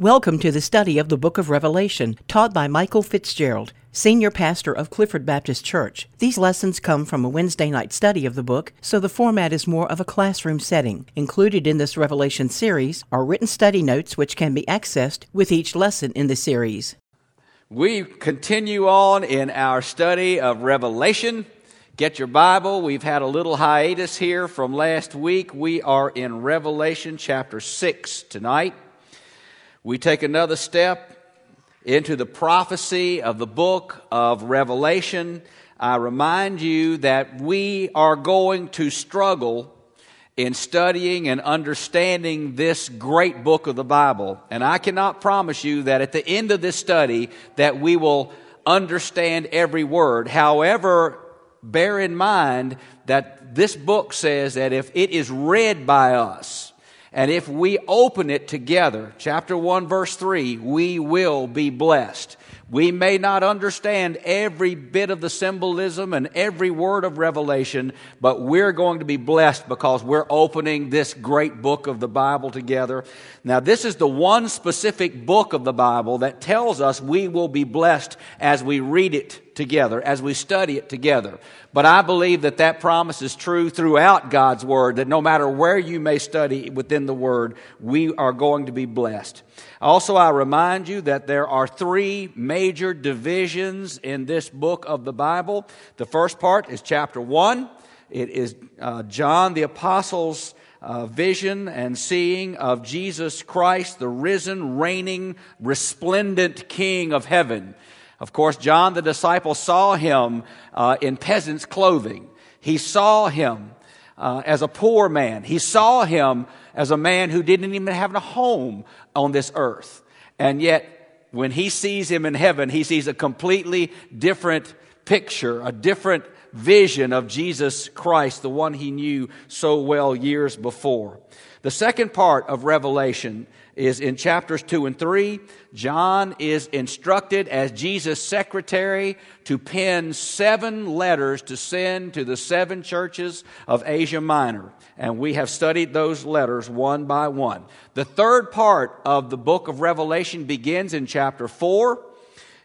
Welcome to the study of the book of Revelation, taught by Michael Fitzgerald, senior pastor of Clifford Baptist Church. These lessons come from a Wednesday night study of the book, so the format is more of a classroom setting. Included in this Revelation series are written study notes which can be accessed with each lesson in the series. We continue on in our study of Revelation. Get your Bible. We've had a little hiatus here from last week. We are in Revelation chapter 6 tonight. We take another step into the prophecy of the book of Revelation. I remind you that we are going to struggle in studying and understanding this great book of the Bible. And I cannot promise you that at the end of this study that we will understand every word. However, bear in mind that this book says that if it is read by us, and if we open it together, chapter 1, verse 3, we will be blessed. We may not understand every bit of the symbolism and every word of Revelation, but we're going to be blessed because we're opening this great book of the Bible together. Now, this is the one specific book of the Bible that tells us we will be blessed as we read it together, as we study it together. But I believe that that promise is true throughout God's Word, that no matter where you may study within the Word, we are going to be blessed. Also, I remind you that there are three major divisions in this book of the Bible. The first part is chapter 1. It is uh, John the Apostle's uh, vision and seeing of Jesus Christ, the risen, reigning, resplendent King of heaven. Of course, John the disciple saw him uh, in peasant's clothing. He saw him uh, as a poor man. He saw him as a man who didn't even have a home on this earth. And yet, when he sees him in heaven, he sees a completely different picture, a different vision of Jesus Christ, the one he knew so well years before. The second part of Revelation is in chapters 2 and 3. John is instructed as Jesus' secretary to pen seven letters to send to the seven churches of Asia Minor. And we have studied those letters one by one. The third part of the book of Revelation begins in chapter 4.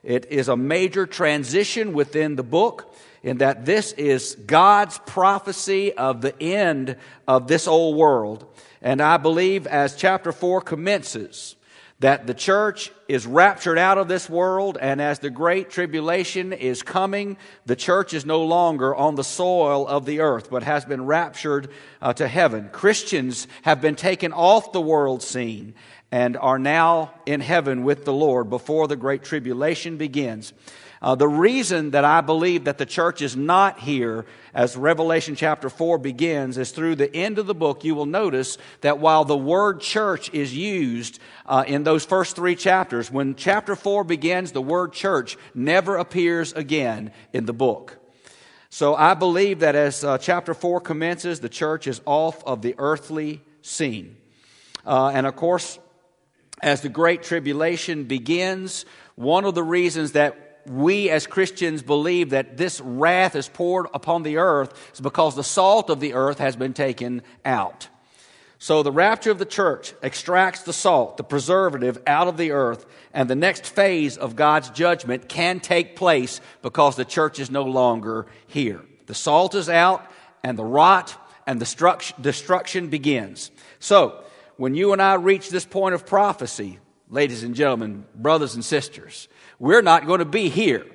It is a major transition within the book in that this is God's prophecy of the end of this old world. And I believe as chapter 4 commences, that the church is raptured out of this world, and as the great tribulation is coming, the church is no longer on the soil of the earth, but has been raptured uh, to heaven. Christians have been taken off the world scene and are now in heaven with the Lord before the great tribulation begins. Uh, the reason that I believe that the church is not here as Revelation chapter 4 begins is through the end of the book, you will notice that while the word church is used uh, in those first three chapters, when chapter 4 begins, the word church never appears again in the book. So I believe that as uh, chapter 4 commences, the church is off of the earthly scene. Uh, and of course, as the Great Tribulation begins, one of the reasons that we as Christians believe that this wrath is poured upon the earth is because the salt of the earth has been taken out. So the rapture of the church extracts the salt, the preservative, out of the earth, and the next phase of God's judgment can take place because the church is no longer here. The salt is out, and the rot and the destruction begins. So, when you and I reach this point of prophecy, ladies and gentlemen, brothers and sisters, we're not going to be here.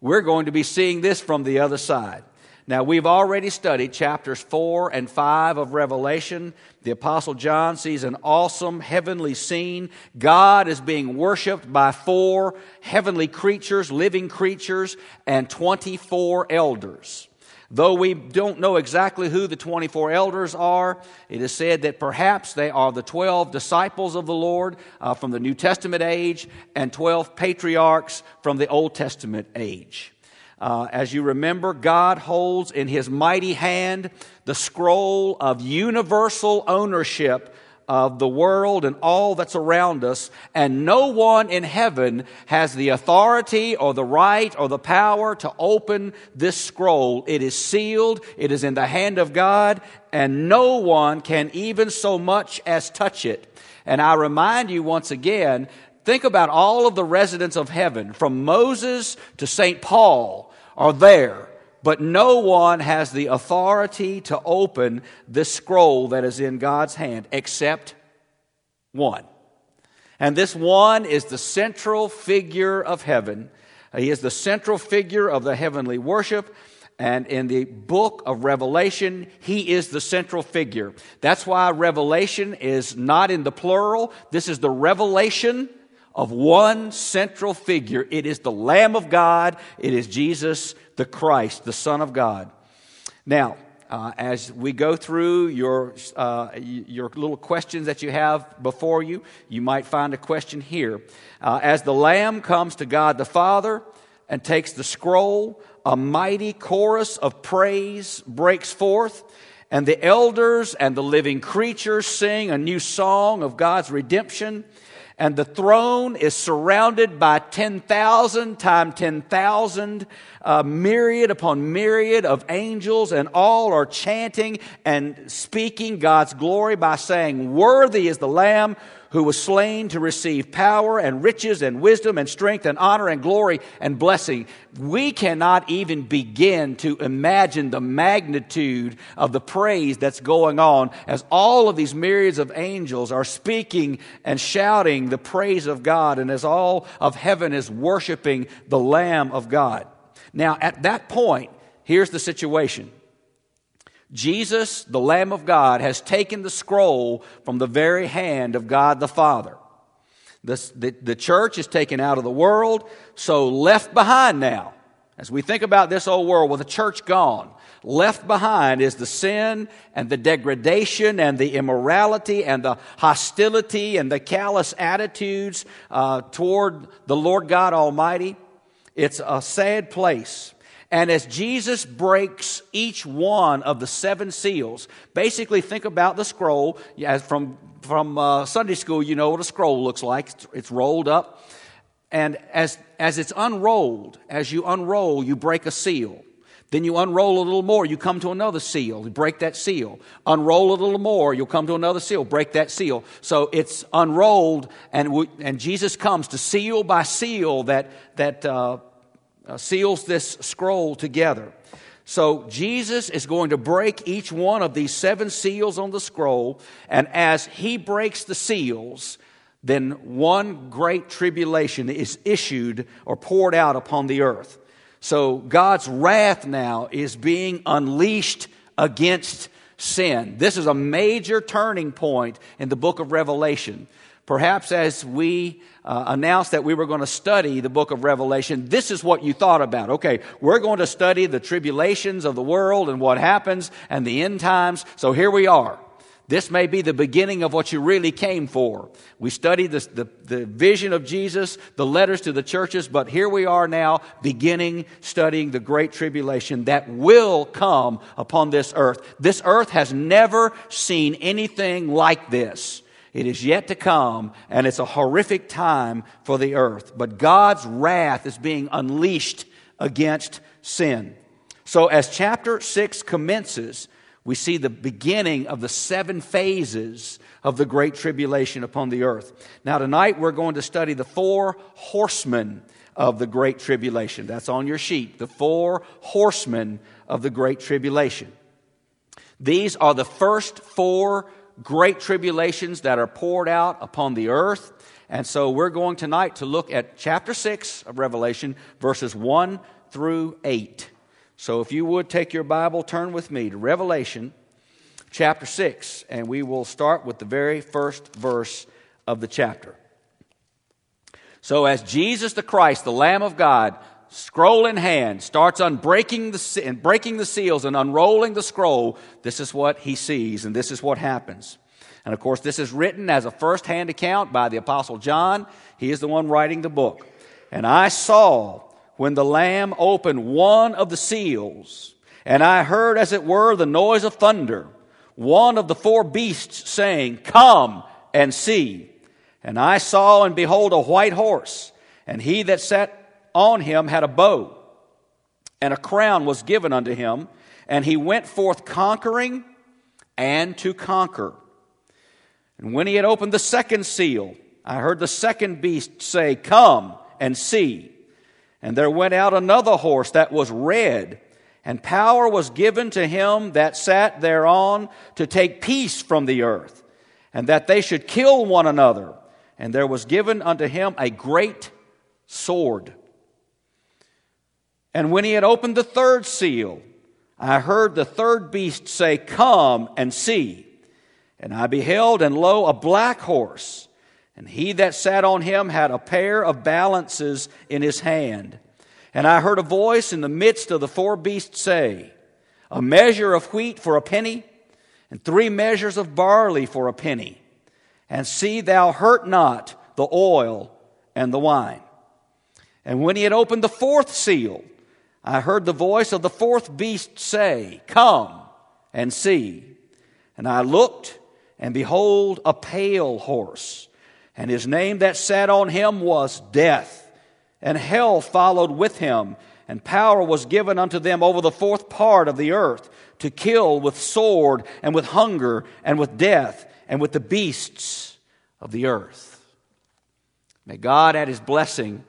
We're going to be seeing this from the other side. Now, we've already studied chapters 4 and 5 of Revelation. The Apostle John sees an awesome heavenly scene. God is being worshiped by four heavenly creatures, living creatures, and 24 elders. Though we don't know exactly who the 24 elders are, it is said that perhaps they are the 12 disciples of the Lord uh, from the New Testament age and 12 patriarchs from the Old Testament age. Uh, as you remember, God holds in his mighty hand the scroll of universal ownership of the world and all that's around us, and no one in heaven has the authority or the right or the power to open this scroll. It is sealed, it is in the hand of God, and no one can even so much as touch it. And I remind you once again think about all of the residents of heaven, from Moses to St. Paul, are there. But no one has the authority to open the scroll that is in God's hand except one. And this one is the central figure of heaven. He is the central figure of the heavenly worship. And in the book of Revelation, he is the central figure. That's why Revelation is not in the plural. This is the revelation of one central figure. It is the Lamb of God. It is Jesus the Christ, the Son of God. Now, uh, as we go through your, uh, your little questions that you have before you, you might find a question here. Uh, as the Lamb comes to God the Father and takes the scroll, a mighty chorus of praise breaks forth, and the elders and the living creatures sing a new song of God's redemption. And the throne is surrounded by 10,000 times 10,000, uh, myriad upon myriad of angels, and all are chanting and speaking God's glory by saying, Worthy is the Lamb who was slain to receive power and riches and wisdom and strength and honor and glory and blessing. We cannot even begin to imagine the magnitude of the praise that's going on as all of these myriads of angels are speaking and shouting the praise of God and as all of heaven is worshiping the Lamb of God. Now, at that point, here's the situation. Jesus, the Lamb of God, has taken the scroll from the very hand of God the Father. The, the, the, church is taken out of the world, so left behind now, as we think about this old world with the church gone, left behind is the sin and the degradation and the immorality and the hostility and the callous attitudes uh, toward the Lord God Almighty. It's a sad place. And as Jesus breaks each one of the seven seals, basically think about the scroll. As from, from uh, Sunday school, you know what a scroll looks like. It's, it's rolled up. And as, as it's unrolled, as you unroll, you break a seal. Then you unroll a little more, you come to another seal, you break that seal. Unroll a little more, you'll come to another seal, break that seal. So it's unrolled, and, we, and Jesus comes to seal by seal that, that uh, uh, seals this scroll together. So Jesus is going to break each one of these seven seals on the scroll, and as he breaks the seals, then one great tribulation is issued or poured out upon the earth. So God's wrath now is being unleashed against sin. This is a major turning point in the book of Revelation. Perhaps as we uh, announced that we were going to study the book of Revelation, this is what you thought about. Okay, we're going to study the tribulations of the world and what happens and the end times. So here we are. This may be the beginning of what you really came for. We studied this, the, the vision of Jesus, the letters to the churches, but here we are now beginning studying the great tribulation that will come upon this earth. This earth has never seen anything like this. It is yet to come, and it's a horrific time for the earth. But God's wrath is being unleashed against sin. So, as chapter 6 commences, we see the beginning of the seven phases of the Great Tribulation upon the earth. Now, tonight we're going to study the four horsemen of the Great Tribulation. That's on your sheet. The four horsemen of the Great Tribulation. These are the first four great tribulations that are poured out upon the earth. And so we're going tonight to look at chapter 6 of Revelation, verses 1 through 8. So if you would take your Bible, turn with me to Revelation chapter 6, and we will start with the very first verse of the chapter. So as Jesus the Christ, the Lamb of God, scroll in hand, starts unbreaking the, breaking the seals and unrolling the scroll, this is what he sees and this is what happens. And of course, this is written as a first-hand account by the Apostle John. He is the one writing the book. And I saw when the Lamb opened one of the seals, and I heard, as it were, the noise of thunder, one of the four beasts saying, Come and see. And I saw and behold a white horse, and he that sat on him had a bow, and a crown was given unto him, and he went forth conquering and to conquer. And when he had opened the second seal, I heard the second beast say, Come and see. And there went out another horse that was red, and power was given to him that sat thereon to take peace from the earth, and that they should kill one another. And there was given unto him a great sword. And when he had opened the third seal, I heard the third beast say, Come and see. And I beheld, and lo, a black horse. And he that sat on him had a pair of balances in his hand. And I heard a voice in the midst of the four beasts say, A measure of wheat for a penny, and three measures of barley for a penny. And see thou hurt not the oil and the wine. And when he had opened the fourth seal, I heard the voice of the fourth beast say, Come and see. And I looked, and behold, a pale horse. And his name that sat on him was Death. And hell followed with him. And power was given unto them over the fourth part of the earth to kill with sword, and with hunger, and with death, and with the beasts of the earth. May God add his blessing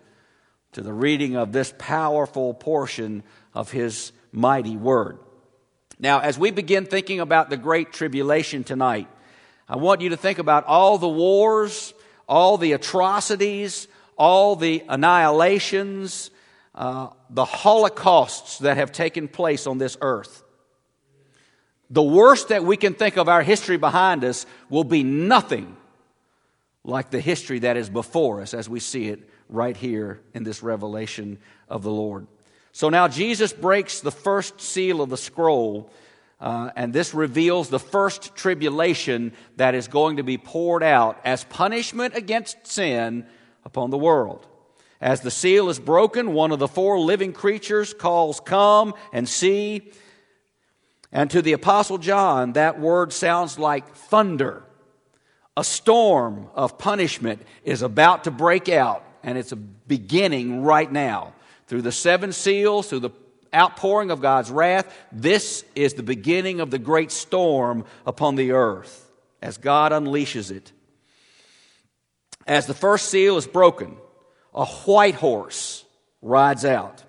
to the reading of this powerful portion of his mighty word. Now, as we begin thinking about the Great Tribulation tonight, I want you to think about all the wars, all the atrocities, all the annihilations, uh, the holocausts that have taken place on this earth. The worst that we can think of our history behind us will be nothing like the history that is before us as we see it right here in this revelation of the Lord. So now Jesus breaks the first seal of the scroll uh, and this reveals the first tribulation that is going to be poured out as punishment against sin upon the world. As the seal is broken, one of the four living creatures calls, Come and see. And to the Apostle John, that word sounds like thunder. A storm of punishment is about to break out, and it's a beginning right now. Through the seven seals, through the outpouring of God's wrath. This is the beginning of the great storm upon the earth as God unleashes it. As the first seal is broken, a white horse rides out.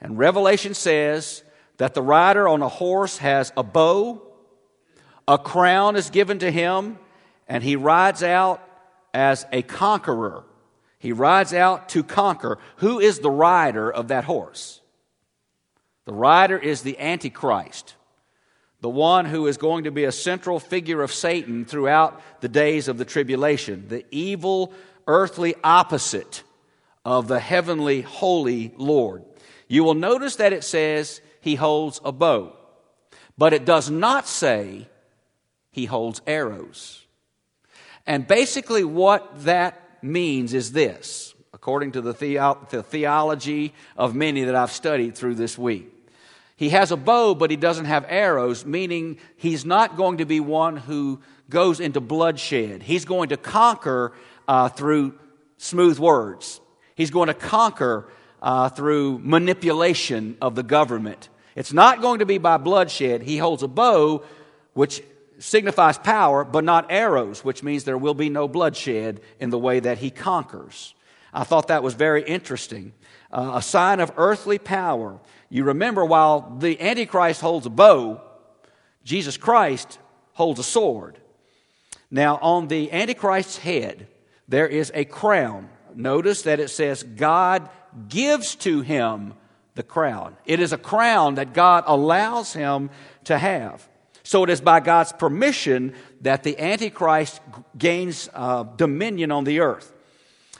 And Revelation says that the rider on a horse has a bow, a crown is given to him, and he rides out as a conqueror. He rides out to conquer. Who is the rider of that horse? The rider is the Antichrist, the one who is going to be a central figure of Satan throughout the days of the tribulation, the evil earthly opposite of the heavenly holy Lord. You will notice that it says he holds a bow, but it does not say he holds arrows. And basically, what that means is this, according to the, theo- the theology of many that I've studied through this week. He has a bow, but he doesn't have arrows, meaning he's not going to be one who goes into bloodshed. He's going to conquer uh, through smooth words. He's going to conquer uh, through manipulation of the government. It's not going to be by bloodshed. He holds a bow, which signifies power, but not arrows, which means there will be no bloodshed in the way that he conquers. I thought that was very interesting. Uh, a sign of earthly power. You remember, while the Antichrist holds a bow, Jesus Christ holds a sword. Now, on the Antichrist's head, there is a crown. Notice that it says, God gives to him the crown. It is a crown that God allows him to have. So it is by God's permission that the Antichrist gains uh, dominion on the earth.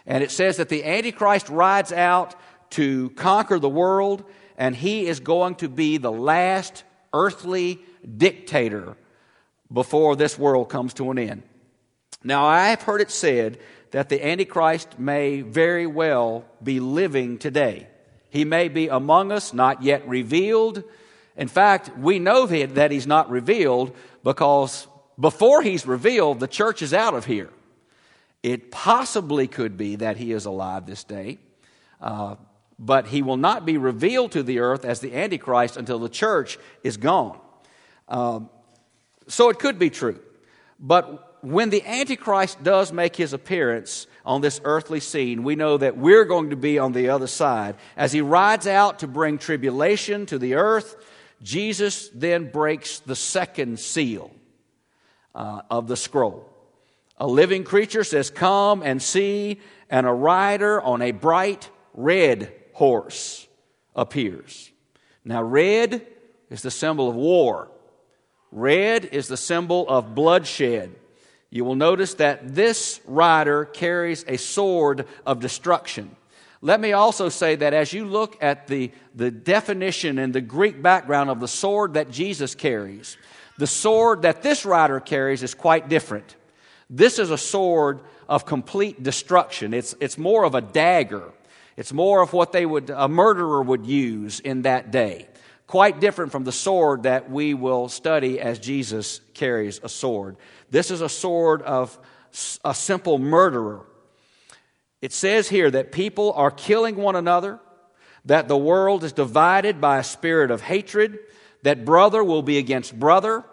And it says that the Antichrist rides out to conquer the world and he is going to be the last earthly dictator before this world comes to an end. Now, I have heard it said that the Antichrist may very well be living today. He may be among us, not yet revealed. In fact, we know that he's not revealed because before he's revealed, the church is out of here. It possibly could be that he is alive this day. Uh, but he will not be revealed to the earth as the Antichrist until the church is gone. Um, so it could be true. But when the Antichrist does make his appearance on this earthly scene, we know that we're going to be on the other side. As he rides out to bring tribulation to the earth, Jesus then breaks the second seal uh, of the scroll. A living creature says, Come and see, and a rider on a bright red horse appears. Now, red is the symbol of war, red is the symbol of bloodshed. You will notice that this rider carries a sword of destruction. Let me also say that as you look at the, the definition and the Greek background of the sword that Jesus carries, the sword that this rider carries is quite different. This is a sword of complete destruction. It's, it's more of a dagger. It's more of what they would, a murderer would use in that day. Quite different from the sword that we will study as Jesus carries a sword. This is a sword of a simple murderer. It says here that people are killing one another, that the world is divided by a spirit of hatred, that brother will be against brother,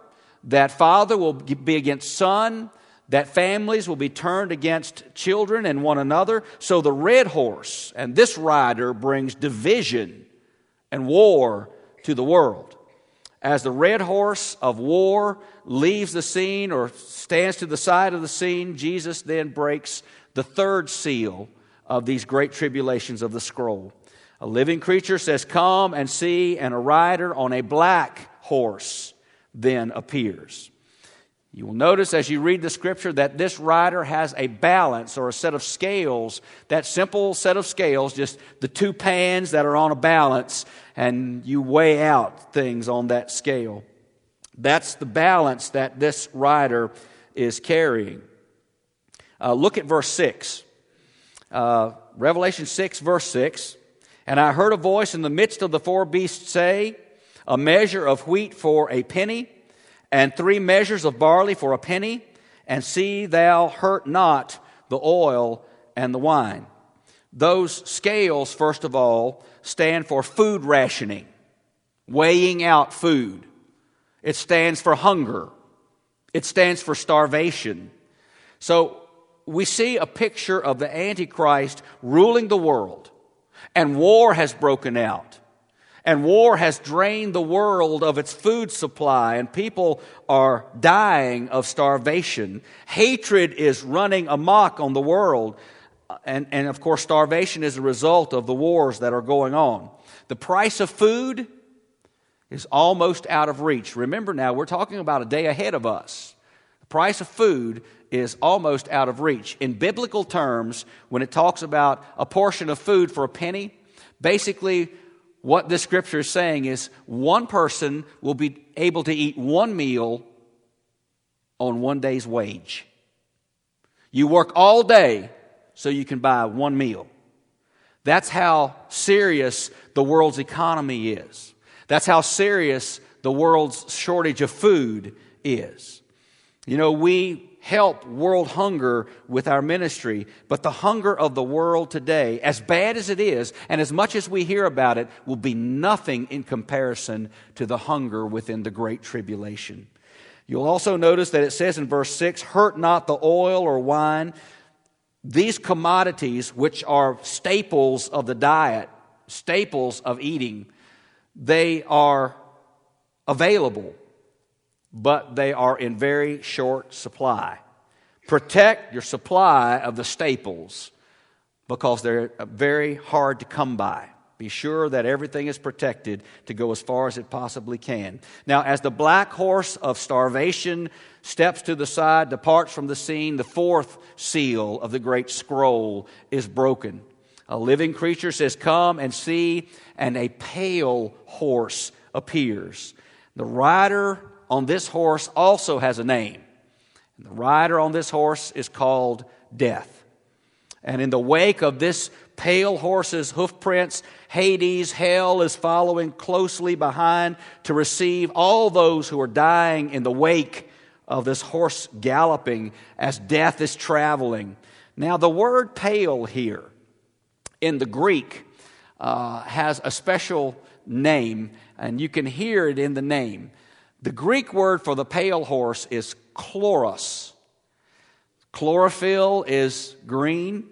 that father will be against son, that families will be turned against children and one another. So the red horse and this rider brings division and war to the world. As the red horse of war leaves the scene or stands to the side of the scene, Jesus then breaks the third seal of these great tribulations of the scroll. A living creature says, Come and see, and a rider on a black horse then appears. You will notice as you read the scripture that this rider has a balance or a set of scales, that simple set of scales, just the two pans that are on a balance, and you weigh out things on that scale. That's the balance that this rider is carrying. Uh, look at verse 6. Uh, Revelation 6, verse 6. And I heard a voice in the midst of the four beasts say, A measure of wheat for a penny and three measures of barley for a penny, and see thou hurt not the oil and the wine. Those scales, first of all, stand for food rationing, weighing out food. It stands for hunger. It stands for starvation. So we see a picture of the Antichrist ruling the world, and war has broken out. And war has drained the world of its food supply, and people are dying of starvation. Hatred is running amok on the world. Uh, and, and of course, starvation is a result of the wars that are going on. The price of food is almost out of reach. Remember now, we're talking about a day ahead of us. Price of food is almost out of reach. In biblical terms, when it talks about a portion of food for a penny, basically what this scripture is saying is one person will be able to eat one meal on one day's wage. You work all day so you can buy one meal. That's how serious the world's economy is. That's how serious the world's shortage of food is. You know, we help world hunger with our ministry, but the hunger of the world today, as bad as it is, and as much as we hear about it, will be nothing in comparison to the hunger within the Great Tribulation. You'll also notice that it says in verse 6 Hurt not the oil or wine. These commodities, which are staples of the diet, staples of eating, they are available but they are in very short supply. Protect your supply of the staples because they're very hard to come by. Be sure that everything is protected to go as far as it possibly can. Now, as the black horse of starvation steps to the side, departs from the scene, the fourth seal of the great scroll is broken. A living creature says, Come and see, and a pale horse appears. The rider on this horse also has a name. And the rider on this horse is called Death. And in the wake of this pale horse's hoofprints, Hades, hell, is following closely behind to receive all those who are dying in the wake of this horse galloping as death is traveling. Now, the word pale here in the Greek uh, has a special name, and you can hear it in the name. The Greek word for the pale horse is chloros. Chlorophyll is green.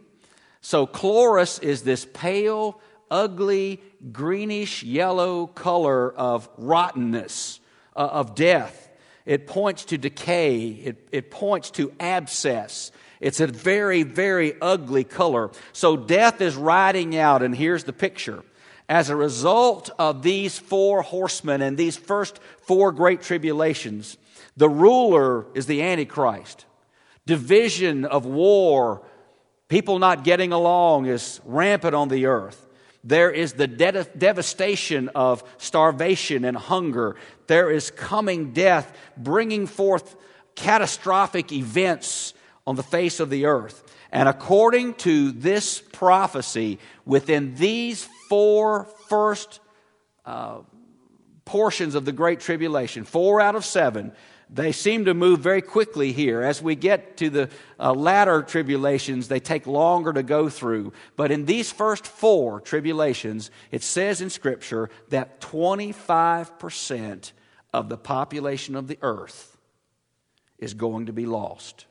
So, chloros is this pale, ugly, greenish yellow color of rottenness, uh, of death. It points to decay, it, it points to abscess. It's a very, very ugly color. So, death is riding out, and here's the picture. As a result of these four horsemen and these first four great tribulations, the ruler is the Antichrist. Division of war, people not getting along is rampant on the earth. There is the de- devastation of starvation and hunger. There is coming death, bringing forth catastrophic events on the face of the earth. And according to this prophecy, within these four first uh, portions of the Great Tribulation, four out of seven, they seem to move very quickly here. As we get to the uh, latter tribulations, they take longer to go through. But in these first four tribulations, it says in Scripture that 25% of the population of the earth is going to be lost.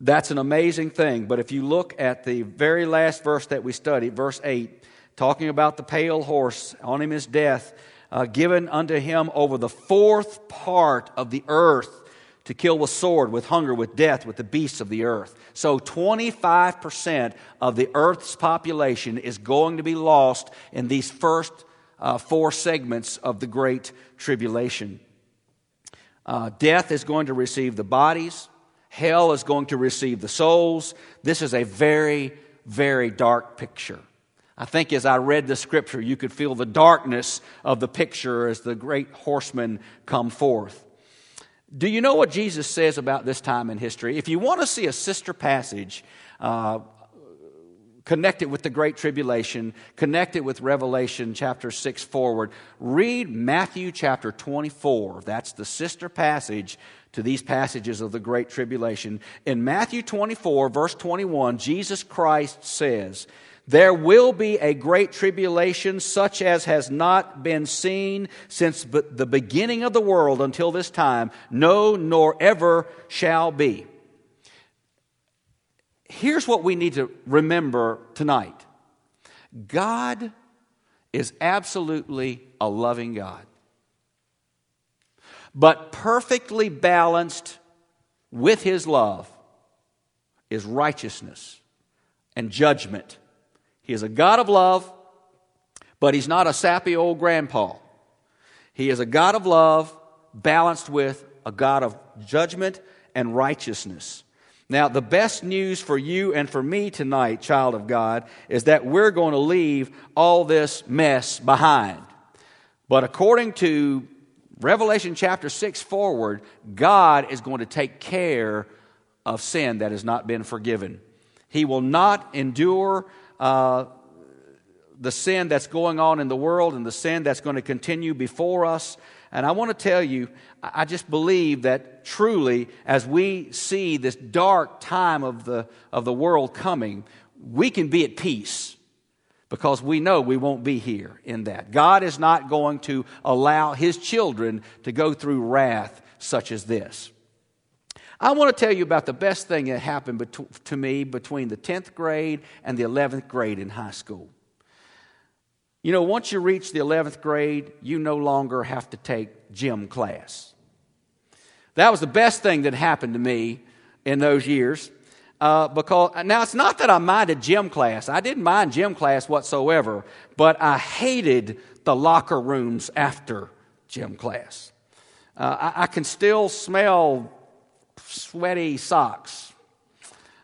That's an amazing thing. But if you look at the very last verse that we studied, verse 8, talking about the pale horse, on him is death, uh, given unto him over the fourth part of the earth to kill with sword, with hunger, with death, with the beasts of the earth. So 25% of the earth's population is going to be lost in these first uh, four segments of the Great Tribulation. Uh, death is going to receive the bodies. Hell is going to receive the souls. This is a very, very dark picture. I think as I read the scripture, you could feel the darkness of the picture as the great horsemen come forth. Do you know what Jesus says about this time in history? If you want to see a sister passage uh, connected with the Great Tribulation, Connect it with Revelation chapter 6 forward, read Matthew chapter 24. That's the sister passage to these passages of the Great Tribulation. In Matthew 24, verse 21, Jesus Christ says, There will be a great tribulation such as has not been seen since the beginning of the world until this time, no, nor ever shall be. Here's what we need to remember tonight God is absolutely a loving God but perfectly balanced with his love is righteousness and judgment. He is a God of love, but he's not a sappy old grandpa. He is a God of love balanced with a God of judgment and righteousness. Now, the best news for you and for me tonight, child of God, is that we're going to leave all this mess behind. But according to Revelation chapter 6 forward, God is going to take care of sin that has not been forgiven. He will not endure uh, the sin that's going on in the world and the sin that's going to continue before us. And I want to tell you, I just believe that truly, as we see this dark time of the, of the world coming, we can be at peace because we know we won't be here in that. God is not going to allow His children to go through wrath such as this. I want to tell you about the best thing that happened to me between the 10th grade and the 11th grade in high school. You know, once you reach the 11th grade, you no longer have to take gym class. That was the best thing that happened to me in those years uh, because now it's not that I minded gym class. I didn't mind gym class whatsoever, but I hated the locker rooms after gym class. Uh, I, I, can still smell sweaty socks.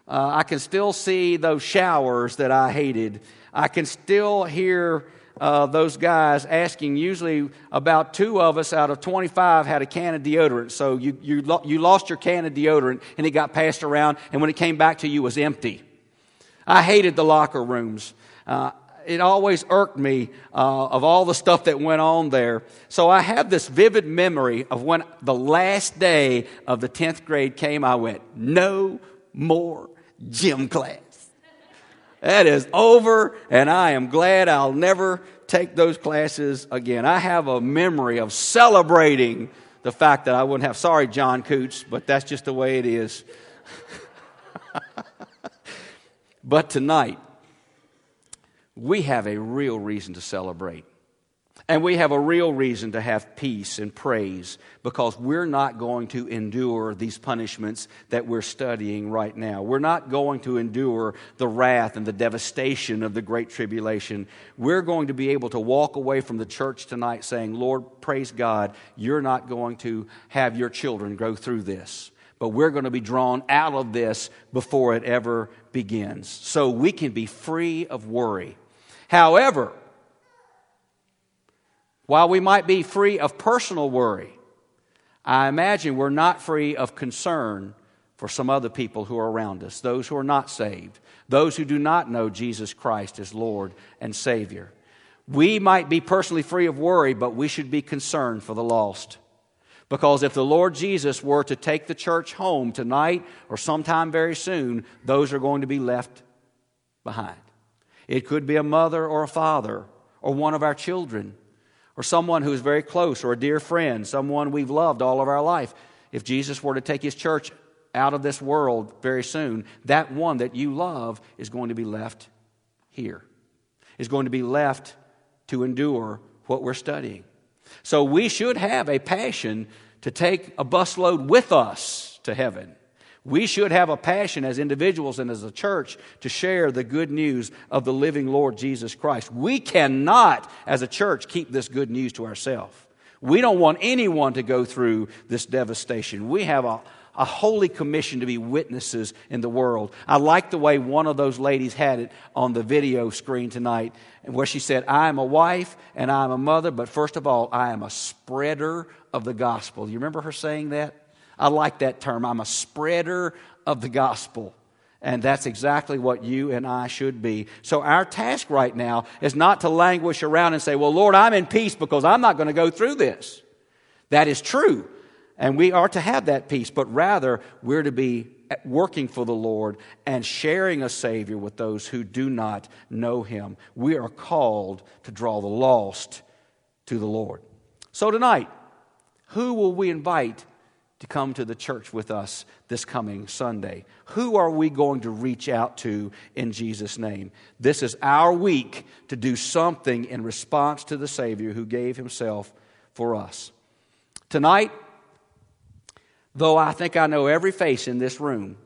Uh, I can still see those showers that I hated. I can still hear uh, those guys asking, usually about two of us out of 25 had a can of deodorant. So you, you, lo- you lost your can of deodorant and it got passed around, and when it came back to you, it was empty. I hated the locker rooms. Uh, it always irked me uh, of all the stuff that went on there. So I have this vivid memory of when the last day of the 10th grade came, I went, no more gym class. That is over, and I am glad I'll never take those classes again. I have a memory of celebrating the fact that I wouldn't have. Sorry, John Coots, but that's just the way it is. but tonight, we have a real reason to celebrate. And we have a real reason to have peace and praise because we're not going to endure these punishments that we're studying right now. We're not going to endure the wrath and the devastation of the Great Tribulation. We're going to be able to walk away from the church tonight saying, Lord, praise God, you're not going to have your children go through this. But we're going to be drawn out of this before it ever begins. So we can be free of worry. However, while we might be free of personal worry, I imagine we're not free of concern for some other people who are around us, those who are not saved, those who do not know Jesus Christ as Lord and Savior. We might be personally free of worry, but we should be concerned for the lost. Because if the Lord Jesus were to take the church home tonight or sometime very soon, those are going to be left behind. It could be a mother or a father or one of our children or someone who's very close or a dear friend, someone we've loved all of our life. If Jesus were to take his church out of this world very soon, that one that you love is going to be left here, is going to be left to endure what we're studying. So we should have a passion to take a busload with us to heaven. We should have a passion as individuals and as a church to share the good news of the living Lord Jesus Christ. We cannot, as a church, keep this good news to ourselves. We don't want anyone to go through this devastation. We have a, a holy commission to be witnesses in the world. I like the way one of those ladies had it on the video screen tonight, where she said, I am a wife and I am a mother, but first of all, I am a spreader of the gospel. You remember her saying that? I like that term. I'm a spreader of the gospel. And that's exactly what you and I should be. So, our task right now is not to languish around and say, Well, Lord, I'm in peace because I'm not going to go through this. That is true. And we are to have that peace, but rather we're to be eh, working for the Lord and sharing a Savior with those who do not know Him. We are called to draw the lost to the Lord. So, tonight, who will we invite to come to the church with us this coming Sunday? Who are we going to reach out to in Jesus' name? This is our week to do something in response to the Savior who gave himself for us. Tonight, though I think I know every face in this room,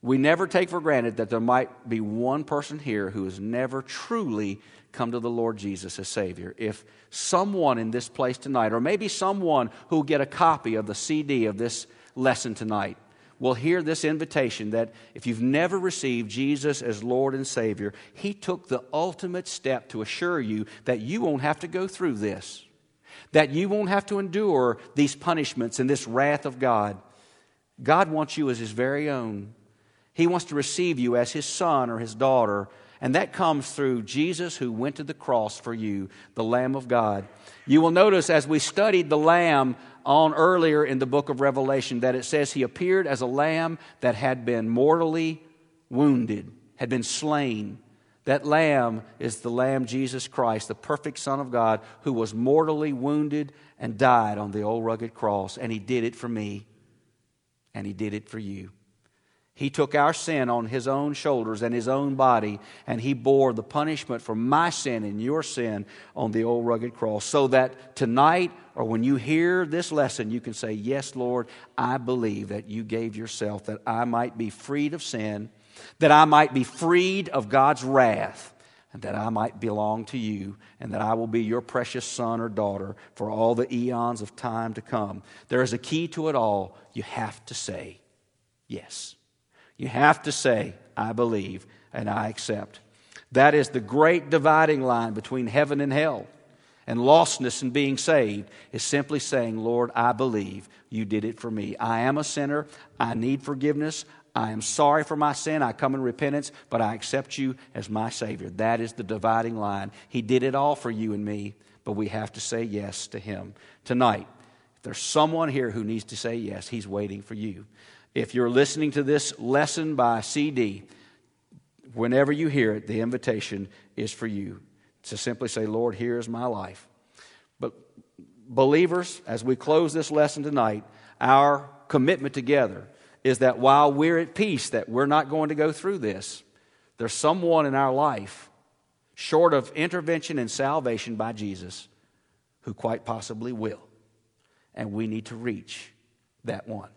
we never take for granted that there might be one person here who has never truly come to the Lord Jesus as Savior. If someone in this place tonight, or maybe someone who will get a copy of the CD of this lesson tonight, will hear this invitation that if you've never received Jesus as Lord and Savior, He took the ultimate step to assure you that you won't have to go through this, that you won't have to endure these punishments and this wrath of God. God wants you as His very own. He wants to receive you as His son or His daughter and that comes through Jesus who went to the cross for you, the Lamb of God. You will notice as we studied the Lamb on earlier in the book of Revelation that it says he appeared as a lamb that had been mortally wounded, had been slain. That lamb is the Lamb Jesus Christ, the perfect Son of God, who was mortally wounded and died on the old rugged cross. And he did it for me, and he did it for you. He took our sin on his own shoulders and his own body, and he bore the punishment for my sin and your sin on the old rugged cross. So that tonight, or when you hear this lesson, you can say, Yes, Lord, I believe that you gave yourself that I might be freed of sin, that I might be freed of God's wrath, and that I might belong to you, and that I will be your precious son or daughter for all the eons of time to come. There is a key to it all. You have to say yes. You have to say, I believe and I accept. That is the great dividing line between heaven and hell. And lostness and being saved is simply saying, Lord, I believe you did it for me. I am a sinner. I need forgiveness. I am sorry for my sin. I come in repentance, but I accept you as my Savior. That is the dividing line. He did it all for you and me, but we have to say yes to Him. Tonight, if there's someone here who needs to say yes, He's waiting for you. If you're listening to this lesson by CD, whenever you hear it, the invitation is for you to simply say, Lord, here is my life. But believers, as we close this lesson tonight, our commitment together is that while we're at peace, that we're not going to go through this, there's someone in our life, short of intervention and salvation by Jesus, who quite possibly will. And we need to reach that one.